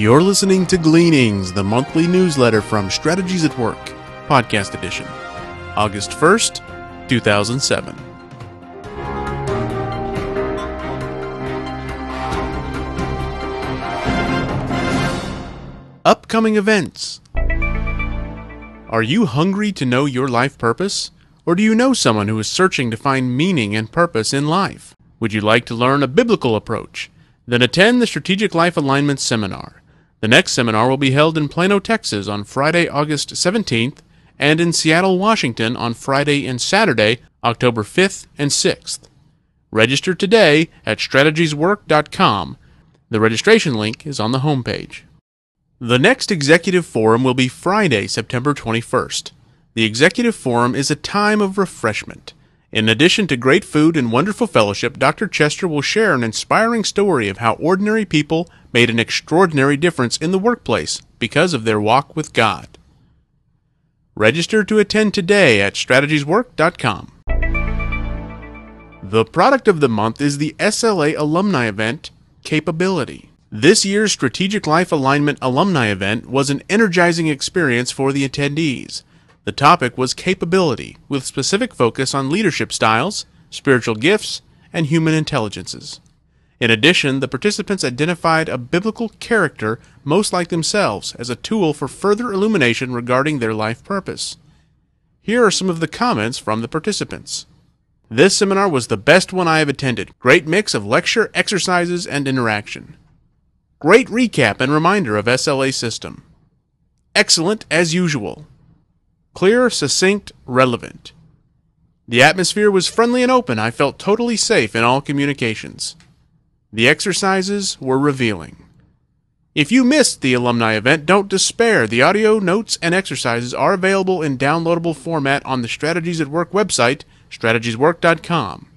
You're listening to Gleanings, the monthly newsletter from Strategies at Work, podcast edition, August 1st, 2007. Upcoming events. Are you hungry to know your life purpose? Or do you know someone who is searching to find meaning and purpose in life? Would you like to learn a biblical approach? Then attend the Strategic Life Alignment Seminar. The next seminar will be held in Plano, Texas on Friday, August 17th, and in Seattle, Washington on Friday and Saturday, October 5th and 6th. Register today at strategieswork.com. The registration link is on the homepage. The next Executive Forum will be Friday, September 21st. The Executive Forum is a time of refreshment. In addition to great food and wonderful fellowship, Dr. Chester will share an inspiring story of how ordinary people made an extraordinary difference in the workplace because of their walk with God. Register to attend today at strategieswork.com. The product of the month is the SLA alumni event, Capability. This year's Strategic Life Alignment alumni event was an energizing experience for the attendees. The topic was capability, with specific focus on leadership styles, spiritual gifts, and human intelligences. In addition, the participants identified a biblical character most like themselves as a tool for further illumination regarding their life purpose. Here are some of the comments from the participants. This seminar was the best one I have attended. Great mix of lecture, exercises, and interaction. Great recap and reminder of SLA system. Excellent as usual. Clear, succinct, relevant. The atmosphere was friendly and open. I felt totally safe in all communications. The exercises were revealing. If you missed the alumni event, don't despair. The audio, notes, and exercises are available in downloadable format on the Strategies at Work website, strategieswork.com.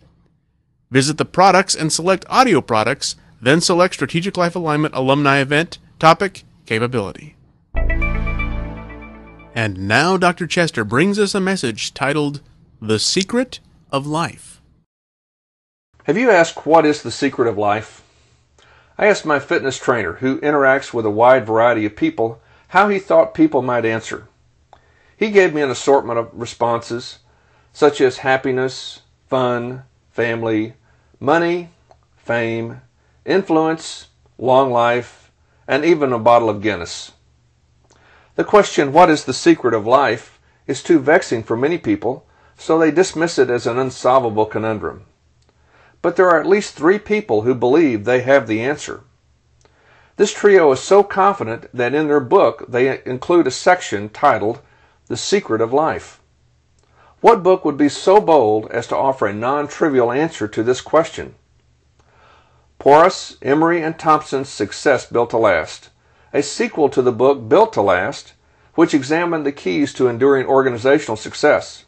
Visit the products and select audio products, then select Strategic Life Alignment Alumni Event, topic, capability. And now Dr. Chester brings us a message titled The Secret of Life. Have you asked what is the secret of life? I asked my fitness trainer, who interacts with a wide variety of people, how he thought people might answer. He gave me an assortment of responses, such as happiness, fun, family, money, fame, influence, long life, and even a bottle of Guinness. The question, what is the secret of life, is too vexing for many people, so they dismiss it as an unsolvable conundrum. But there are at least three people who believe they have the answer. This trio is so confident that in their book they include a section titled The Secret of Life. What book would be so bold as to offer a non trivial answer to this question? Porras, Emery, and Thompson's Success Built to Last a sequel to the book Built to Last, which examined the keys to enduring organizational success.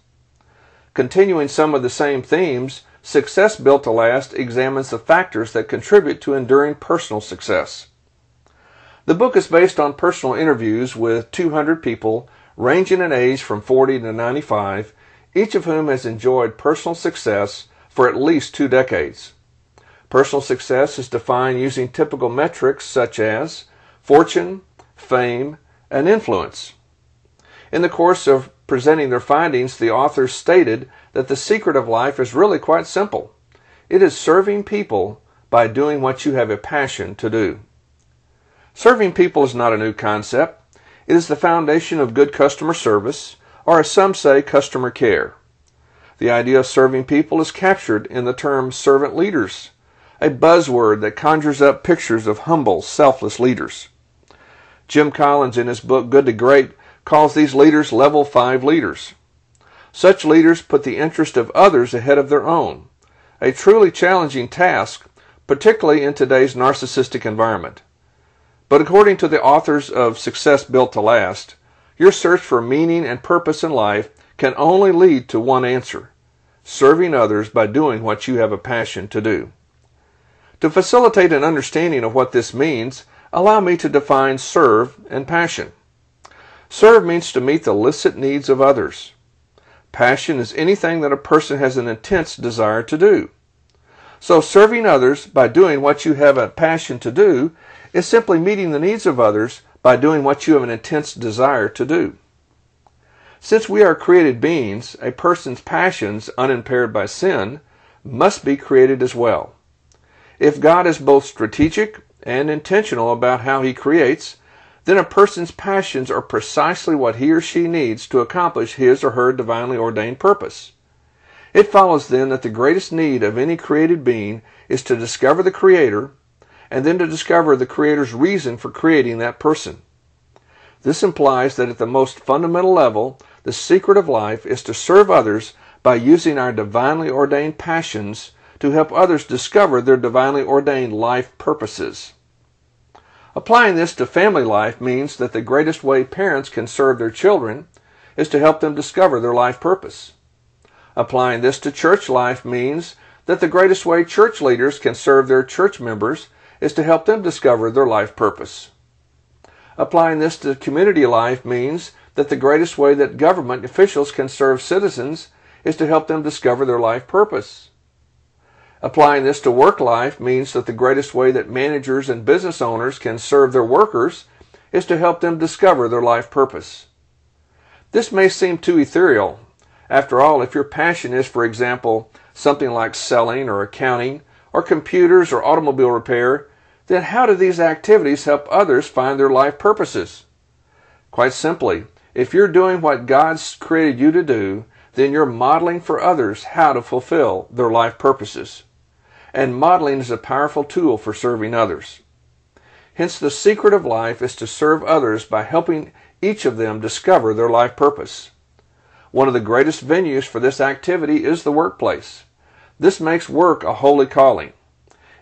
Continuing some of the same themes, Success Built to Last examines the factors that contribute to enduring personal success. The book is based on personal interviews with 200 people ranging in age from 40 to 95, each of whom has enjoyed personal success for at least two decades. Personal success is defined using typical metrics such as fortune, fame, and influence. In the course of presenting their findings, the authors stated that the secret of life is really quite simple. It is serving people by doing what you have a passion to do. Serving people is not a new concept. It is the foundation of good customer service, or as some say, customer care. The idea of serving people is captured in the term servant leaders, a buzzword that conjures up pictures of humble, selfless leaders. Jim Collins, in his book Good to Great, calls these leaders level 5 leaders. Such leaders put the interest of others ahead of their own, a truly challenging task, particularly in today's narcissistic environment. But according to the authors of Success Built to Last, your search for meaning and purpose in life can only lead to one answer serving others by doing what you have a passion to do. To facilitate an understanding of what this means, allow me to define serve and passion. Serve means to meet the licit needs of others. Passion is anything that a person has an intense desire to do. So serving others by doing what you have a passion to do is simply meeting the needs of others by doing what you have an intense desire to do. Since we are created beings, a person's passions, unimpaired by sin, must be created as well. If God is both strategic and intentional about how he creates, then a person's passions are precisely what he or she needs to accomplish his or her divinely ordained purpose. It follows then that the greatest need of any created being is to discover the Creator and then to discover the Creator's reason for creating that person. This implies that at the most fundamental level, the secret of life is to serve others by using our divinely ordained passions to help others discover their divinely ordained life purposes. Applying this to family life means that the greatest way parents can serve their children is to help them discover their life purpose. Applying this to church life means that the greatest way church leaders can serve their church members is to help them discover their life purpose. Applying this to community life means that the greatest way that government officials can serve citizens is to help them discover their life purpose. Applying this to work life means that the greatest way that managers and business owners can serve their workers is to help them discover their life purpose. This may seem too ethereal. After all, if your passion is, for example, something like selling or accounting or computers or automobile repair, then how do these activities help others find their life purposes? Quite simply, if you're doing what God's created you to do, then you're modeling for others how to fulfill their life purposes. And modeling is a powerful tool for serving others. Hence, the secret of life is to serve others by helping each of them discover their life purpose. One of the greatest venues for this activity is the workplace. This makes work a holy calling.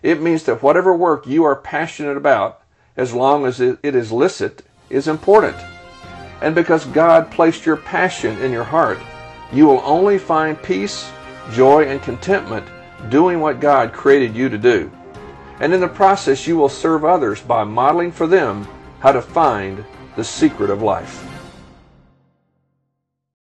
It means that whatever work you are passionate about, as long as it is licit, is important. And because God placed your passion in your heart, you will only find peace, joy, and contentment doing what God created you to do. And in the process, you will serve others by modeling for them how to find the secret of life.